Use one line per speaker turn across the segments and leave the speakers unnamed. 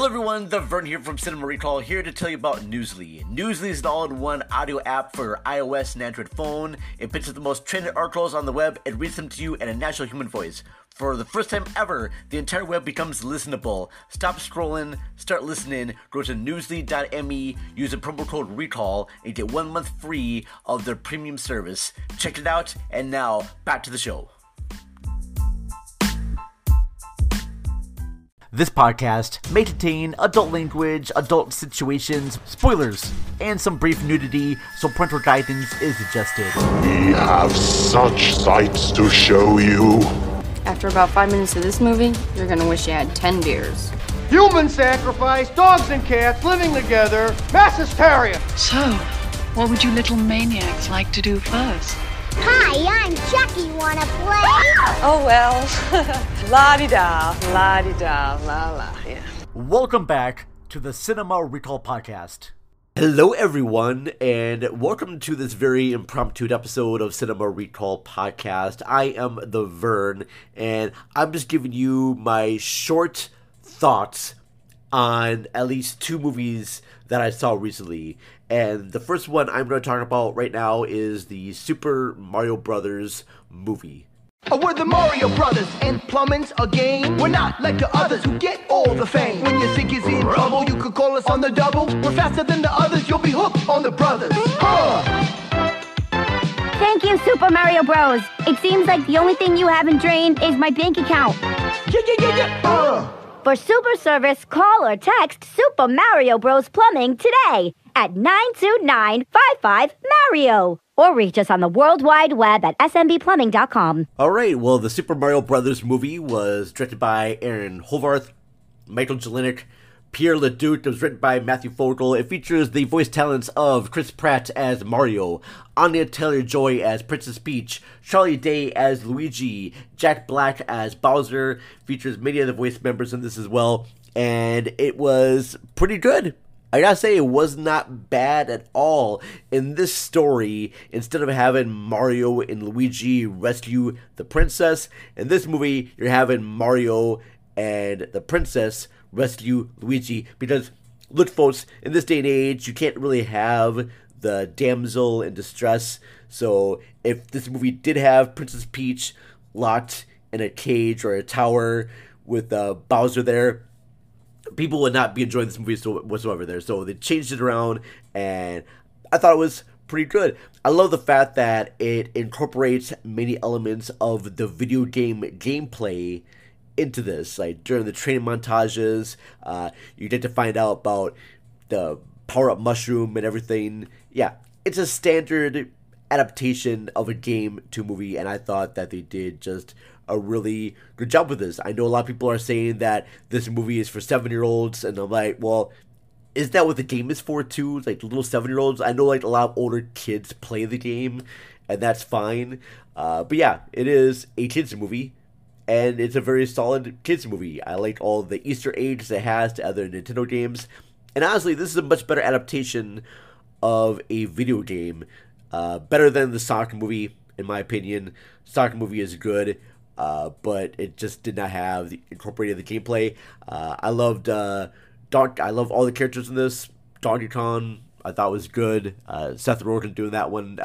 Hello everyone, the Vern here from Cinema Recall, here to tell you about Newsly. Newsly is an all-in-one audio app for iOS and Android phone. It picks up the most trending articles on the web and reads them to you in a natural human voice. For the first time ever, the entire web becomes listenable. Stop scrolling, start listening, go to newsly.me, use the promo code RECALL, and get one month free of their premium service. Check it out, and now, back to the show. This podcast may contain adult language, adult situations, spoilers, and some brief nudity, so parental guidance is suggested.
We have such sights to show you.
After about five minutes of this movie, you're gonna wish you had ten beers.
Human sacrifice, dogs and cats living together, mass hysteria.
So, what would you little maniacs like to do first?
Hi, I'm Chucky. Wanna play?
Oh well, la di da, la di da, la la. Yeah.
Welcome back to the Cinema Recall Podcast. Hello, everyone, and welcome to this very impromptu episode of Cinema Recall Podcast. I am the Vern, and I'm just giving you my short thoughts on at least two movies that I saw recently. And the first one I'm going to talk about right now is the Super Mario Brothers movie.
Oh, We're the Mario Brothers, and plumbing's a game. We're not like the others who get all the fame. When you think is in trouble, you could call us on the double. We're faster than the others, you'll be hooked on the brothers. Huh.
Thank you, Super Mario Bros. It seems like the only thing you haven't drained is my bank account.
Yeah, yeah, yeah, yeah. Uh.
For super service, call or text Super Mario Bros. Plumbing today at 92955 Mario. Or reach us on the World Wide Web at smbplumbing.com.
All right, well, the Super Mario Brothers movie was directed by Aaron Horvath, Michael Jelenic, Pierre Leduc. It was written by Matthew Fogel. It features the voice talents of Chris Pratt as Mario, Anya Taylor-Joy as Princess Peach, Charlie Day as Luigi, Jack Black as Bowser. Features many of the voice members in this as well, and it was pretty good. I gotta say, it was not bad at all. In this story, instead of having Mario and Luigi rescue the princess, in this movie, you're having Mario and the princess rescue Luigi. Because, look, folks, in this day and age, you can't really have the damsel in distress. So, if this movie did have Princess Peach locked in a cage or a tower with uh, Bowser there, people would not be enjoying this movie whatsoever there. So they changed it around, and I thought it was pretty good. I love the fact that it incorporates many elements of the video game gameplay into this. Like during the training montages, uh, you get to find out about the power up mushroom and everything. Yeah, it's a standard adaptation of a game to movie, and I thought that they did just a really good job with this. I know a lot of people are saying that this movie is for seven year olds, and I'm like, well, is that what the game is for too? Like little seven year olds? I know like a lot of older kids play the game, and that's fine. Uh, but yeah, it is a kids movie, and it's a very solid kids movie. I like all the Easter eggs it has to other Nintendo games, and honestly, this is a much better adaptation of a video game. Uh, better than the Sonic movie, in my opinion. Sonic movie is good. Uh, but it just did not have the incorporated the gameplay. Uh, I loved uh, Don- I love all the characters in this. Donkey Kong I thought was good. Uh, Seth Rogen doing that one,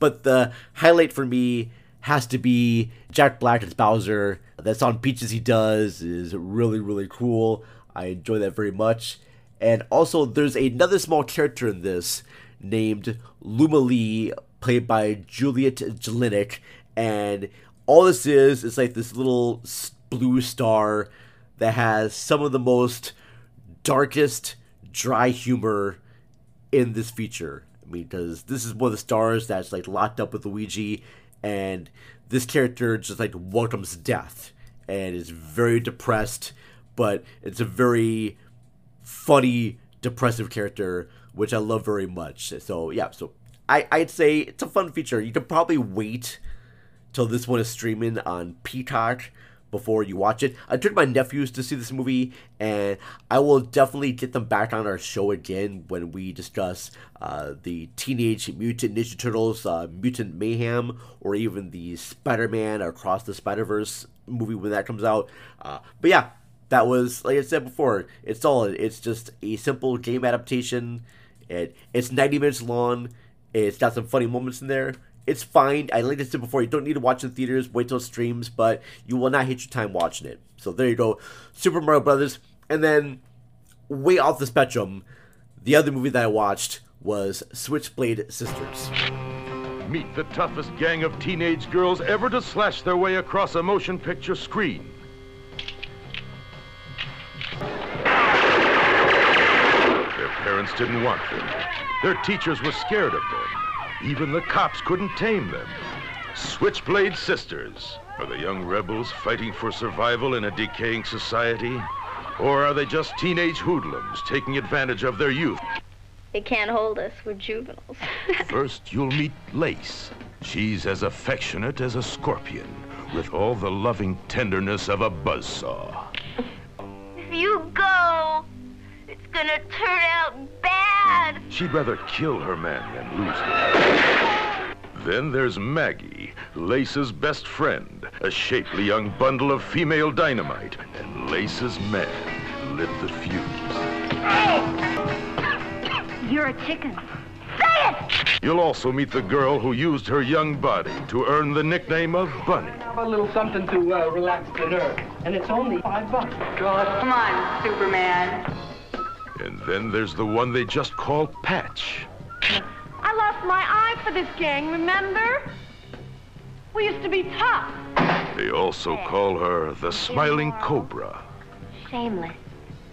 but the highlight for me has to be Jack Black as Bowser. That song "Peaches" he does is really really cool. I enjoy that very much. And also, there's another small character in this named Lumalee, played by Juliet Jelenic, and all this is is like this little blue star that has some of the most darkest dry humor in this feature. I mean, because this is one of the stars that's like locked up with Luigi, and this character just like welcomes death and is very depressed, but it's a very funny, depressive character, which I love very much. So yeah, so I, I'd say it's a fun feature. You could probably wait till this one is streaming on Peacock before you watch it. I took my nephews to see this movie, and I will definitely get them back on our show again when we discuss uh, the Teenage Mutant Ninja Turtles uh, Mutant Mayhem, or even the Spider Man Across the Spider Verse movie when that comes out. Uh, but yeah, that was like I said before, it's solid. It's just a simple game adaptation. It it's 90 minutes long. It's got some funny moments in there. It's fine. I like I said before, you don't need to watch in theaters. Wait till it streams, but you will not hate your time watching it. So there you go, Super Mario Brothers. And then way off the spectrum, the other movie that I watched was Switchblade Sisters.
Meet the toughest gang of teenage girls ever to slash their way across a motion picture screen. Parents didn't want them. Their teachers were scared of them. Even the cops couldn't tame them. Switchblade Sisters. Are the young rebels fighting for survival in a decaying society? Or are they just teenage hoodlums taking advantage of their youth?
They can't hold us. We're juveniles.
First, you'll meet Lace. She's as affectionate as a scorpion, with all the loving tenderness of a buzzsaw.
if you go, gonna turn out bad.
She'd rather kill her man than lose him. Then there's Maggie, Lace's best friend, a shapely young bundle of female dynamite, and Lace's man lit the fuse.
You're a chicken. Say it!
You'll also meet the girl who used her young body to earn the nickname of Bunny.
Have a little something to uh, relax the nerves. And it's only five bucks. God.
Come on, Superman.
Then there's the one they just call Patch.
I lost my eye for this gang, remember? We used to be tough.
They also call her the Smiling Cobra.
Shameless.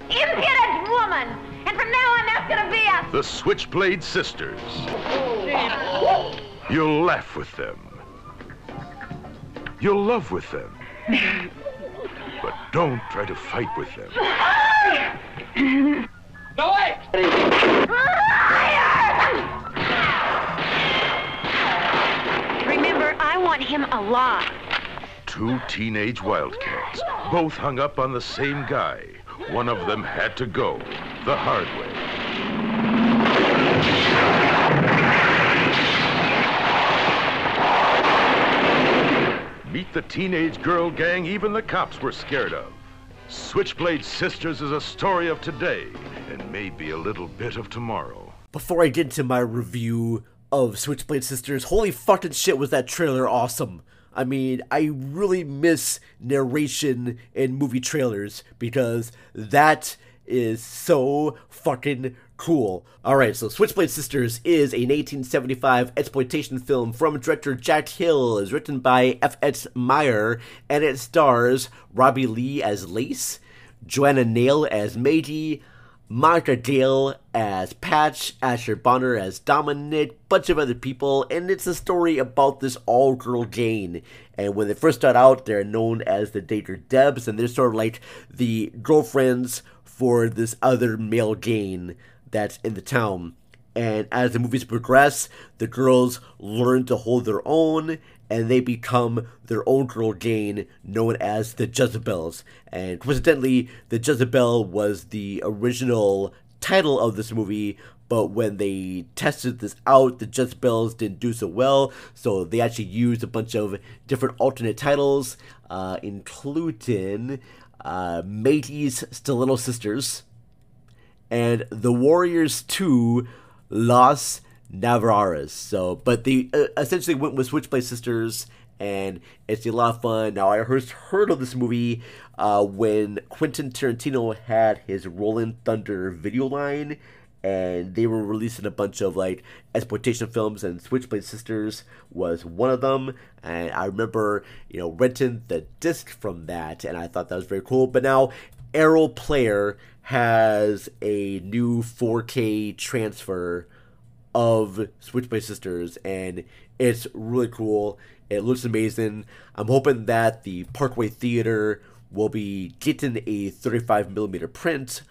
Impudent woman! And from now on, that's gonna be us!
The Switchblade Sisters. You'll laugh with them. You'll love with them. But don't try to fight with them.
Remember, I want him alive.
Two teenage wildcats, both hung up on the same guy. One of them had to go the hard way. Meet the teenage girl gang even the cops were scared of. Switchblade Sisters is a story of today and maybe a little bit of tomorrow.
Before I get into my review of Switchblade Sisters, holy fucking shit was that trailer awesome. I mean, I really miss narration in movie trailers because that is so fucking cool. Alright, so Switchblade Sisters is a 1975 exploitation film from director Jack Hill, is written by F.X. Maier, and it stars Robbie Lee as Lace, Joanna Nail as Maggie, Monica Gayle as Patch, Asher Brauner as Dominic, bunch of other people, and it's a story about this all-girl gang. And when they first start out, they're known as the Dagger Debs, and they're sort of like the girlfriends for this other male gang that's in the town. And as the movies progress, the girls learn to hold their own and they become their own girl gang known as the Jezebels. And coincidentally, the Jezebel was the original title of this movie, but when they tested this out, the Jezebels didn't do so well, so they actually used a bunch of different alternate titles, uh, including uh, Matey's Stiletto Sisters and The Warriors 2 Los Navarras. So, but they uh, essentially went with Switchblade Sisters, and it's a lot of fun. Now, I first heard of this movie uh, when Quentin Tarantino had his Rolling Thunder video line, and they were releasing a bunch of like exploitation films, and Switchblade Sisters was one of them. And I remember, you know, renting the disc from that, and I thought that was very cool. But now, Arrow Player has a new 4K transfer of Switchblade Sisters, and it's really cool. It looks amazing. I'm hoping that the Parkway Theater will be getting a 35 millimeter print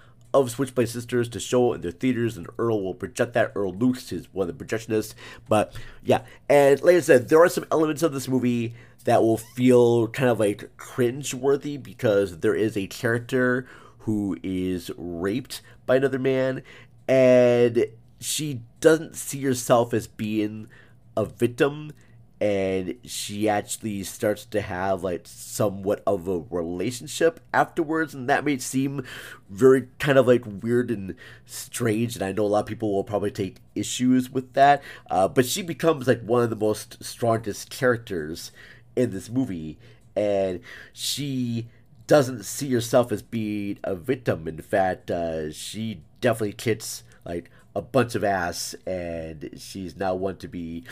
of Switchblade Sisters to show in their theaters, and Earl will project that. Earl Lukes is one of the projectionists. But yeah, and like I said, there are some elements of this movie that will feel kind of like cringe worthy because there is a character who is raped by another man, and she doesn't see herself as being a victim and she actually starts to have like somewhat of a relationship afterwards and that may seem very kind of like weird and strange and i know a lot of people will probably take issues with that uh, but she becomes like one of the most strongest characters in this movie and she doesn't see herself as being a victim. In fact uh, she definitely kicks like a bunch of ass and she's now one to be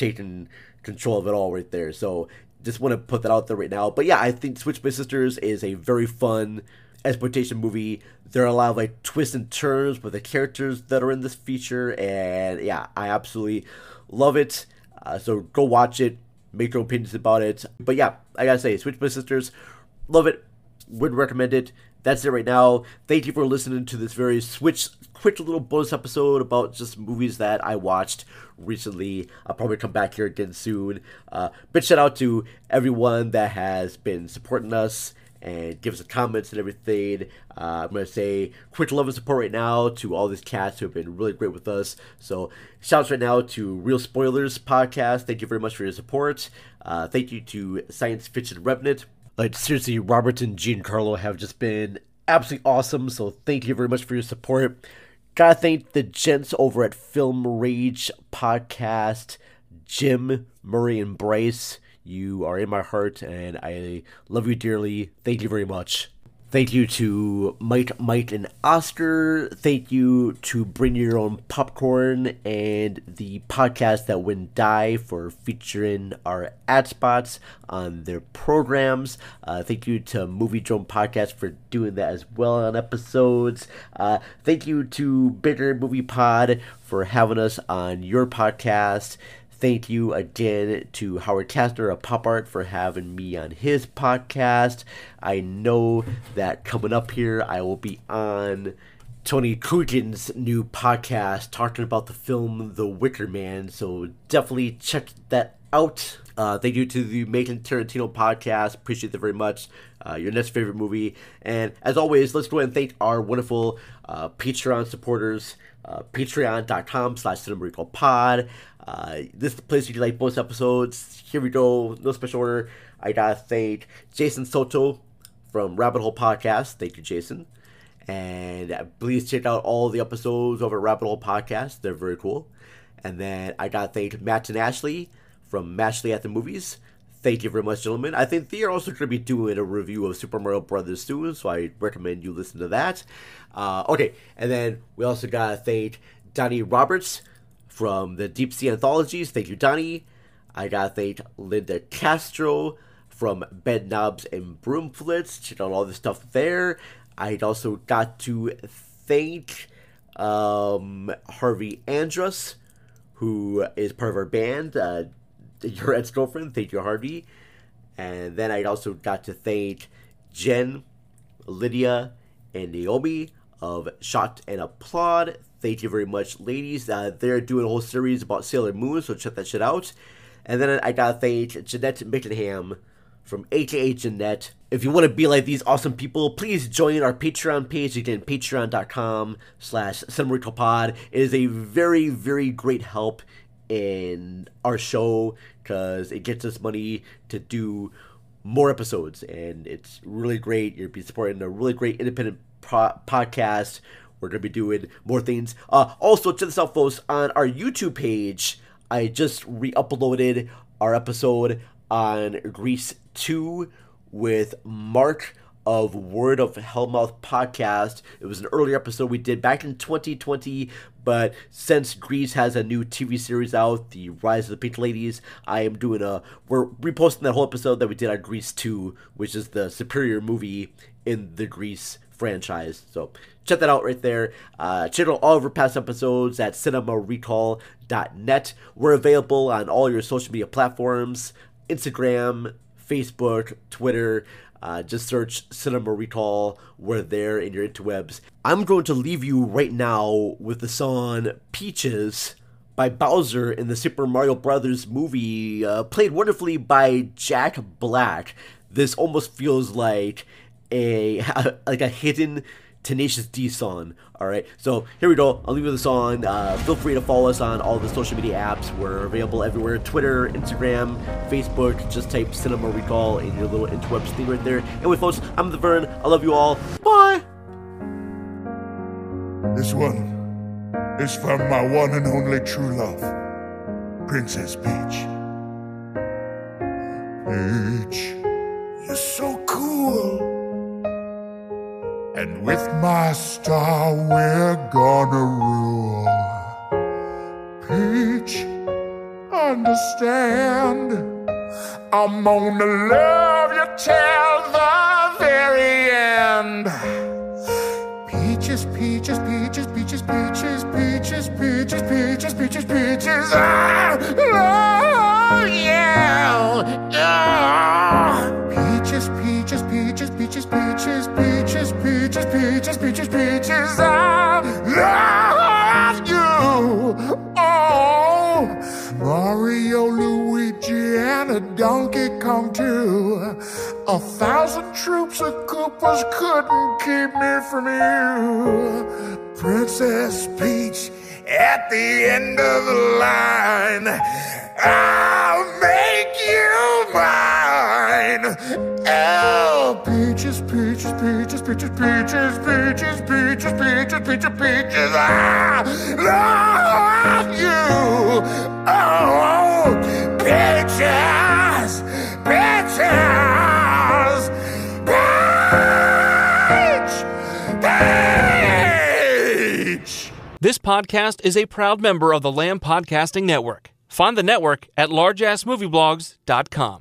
taken control of it all right there. So just want to put that out there right now. But yeah, I think Switchblade Sisters is a very fun exploitation movie. There are a lot of like twists and turns with the characters that are in this feature, and yeah, I absolutely love it. Uh, so go watch it, make your opinions about it. But yeah, I gotta say, Switchblade Sisters, love it, would recommend it. That's it right now. Thank you for listening to this very switch quick little bonus episode about just movies that I watched recently. I'll probably come back here again soon. Uh, big shout out to everyone that has been supporting us and give us comments and everything. Uh, I'm going to say quick love and support right now to all these cats who have been really great with us. So, shouts right now to Real Spoilers Podcast. Thank you very much for your support. Uh, thank you to Science Fiction Revenant. Like, seriously, Robert and Giancarlo have just been absolutely awesome. So, thank you very much for your support. Gotta thank the gents over at Film Rage Podcast, Jim, Murray, and Bryce. You are in my heart, and I love you dearly. Thank you very much. Thank you to Mike, Mike, and Oscar. Thank you to Bring Your Own Popcorn and the podcast that wouldn't die for featuring our ad spots on their programs. Uh, thank you to Movie Drone Podcast for doing that as well on episodes. Uh, thank you to Bigger Movie Pod for having us on your podcast. Thank you again to Howard Kastner of Pop Art for having me on his podcast. I know that coming up here, I will be on Tony Coogan's new podcast talking about the film The Wicker Man. So definitely check that out. Uh, thank you to the Making Tarantino podcast. Appreciate that very much. Uh, your next favorite movie. And as always, let's go ahead and thank our wonderful uh, Patreon supporters. Uh, Patreon.com slash Pod. Uh, this is the place you can like bonus episodes. Here we go. No special order. I gotta thank Jason Soto from Rabbit Hole Podcast. Thank you, Jason. And please check out all the episodes over Rabbit Hole Podcast. They're very cool. And then I gotta thank Matt and Ashley from Mashley at the Movies. Thank you very much, gentlemen. I think they are also going to be doing a review of Super Mario Brothers soon, so I recommend you listen to that. Uh, okay, and then we also gotta thank Donnie Roberts from the Deep Sea Anthologies. Thank you, Donnie. I gotta thank Linda Castro from Bed Knobs and Broomflits. Check out all the stuff there. I also got to thank um, Harvey Andrus, who is part of our band, uh, your ex girlfriend. Thank you, Harvey. And then I also got to thank Jen, Lydia, and Naomi of Shot and Applaud. Thank you very much, ladies. Uh, they're doing a whole series about Sailor Moon, so check that shit out. And then I gotta thank Jeanette Mickenham from AKA Jeanette. If you want to be like these awesome people, please join our Patreon page again, patreon.com slash Pod. It is a very, very great help in our show because it gets us money to do more episodes and it's really great. You'll be supporting a really great independent pro- podcast. We're gonna be doing more things. Uh, also, check this out, folks. On our YouTube page, I just re-uploaded our episode on Grease Two with Mark of Word of Hellmouth podcast. It was an earlier episode we did back in 2020, but since Grease has a new TV series out, The Rise of the Pink Ladies, I am doing a we're reposting that whole episode that we did on Grease 2, which is the superior movie in the Grease franchise. So check that out right there. Uh, check out all of our past episodes at cinemarecall.net. We're available on all your social media platforms Instagram, Facebook, Twitter. Uh, just search Cinema Recall. We're there in your interwebs. I'm going to leave you right now with the song Peaches by Bowser in the Super Mario Brothers movie, uh, played wonderfully by Jack Black. This almost feels like a like a hidden Tenacious D song. All right, so here we go. I'll leave you the song. Uh, feel free to follow us on all the social media apps. We're available everywhere Twitter, Instagram, Facebook. Just type Cinema Recall in your little interwebs thing right there. Anyway, folks, I'm the Vern. I love you all. Bye.
This one is from my one and only true love, Princess Peach. Peach, you're so cool. And with my star, we're gonna rule. Peach, understand. I'm gonna love you till the very end. Peaches, peaches, peaches, peaches, peaches, peaches, peaches, peaches, peaches, peaches. I love Donkey Kong too. A thousand troops of Koopas couldn't keep me from you. Princess Peach at the end of the line. I'll make you mine. Oh, peaches, peaches, peaches, peaches, peaches, peaches, peaches, peaches, peaches, peaches. I love you. Oh, peaches, peaches, peach, peach.
This podcast is a proud member of the Lamb Podcasting Network. Find the network at largeassmovieblogs.com.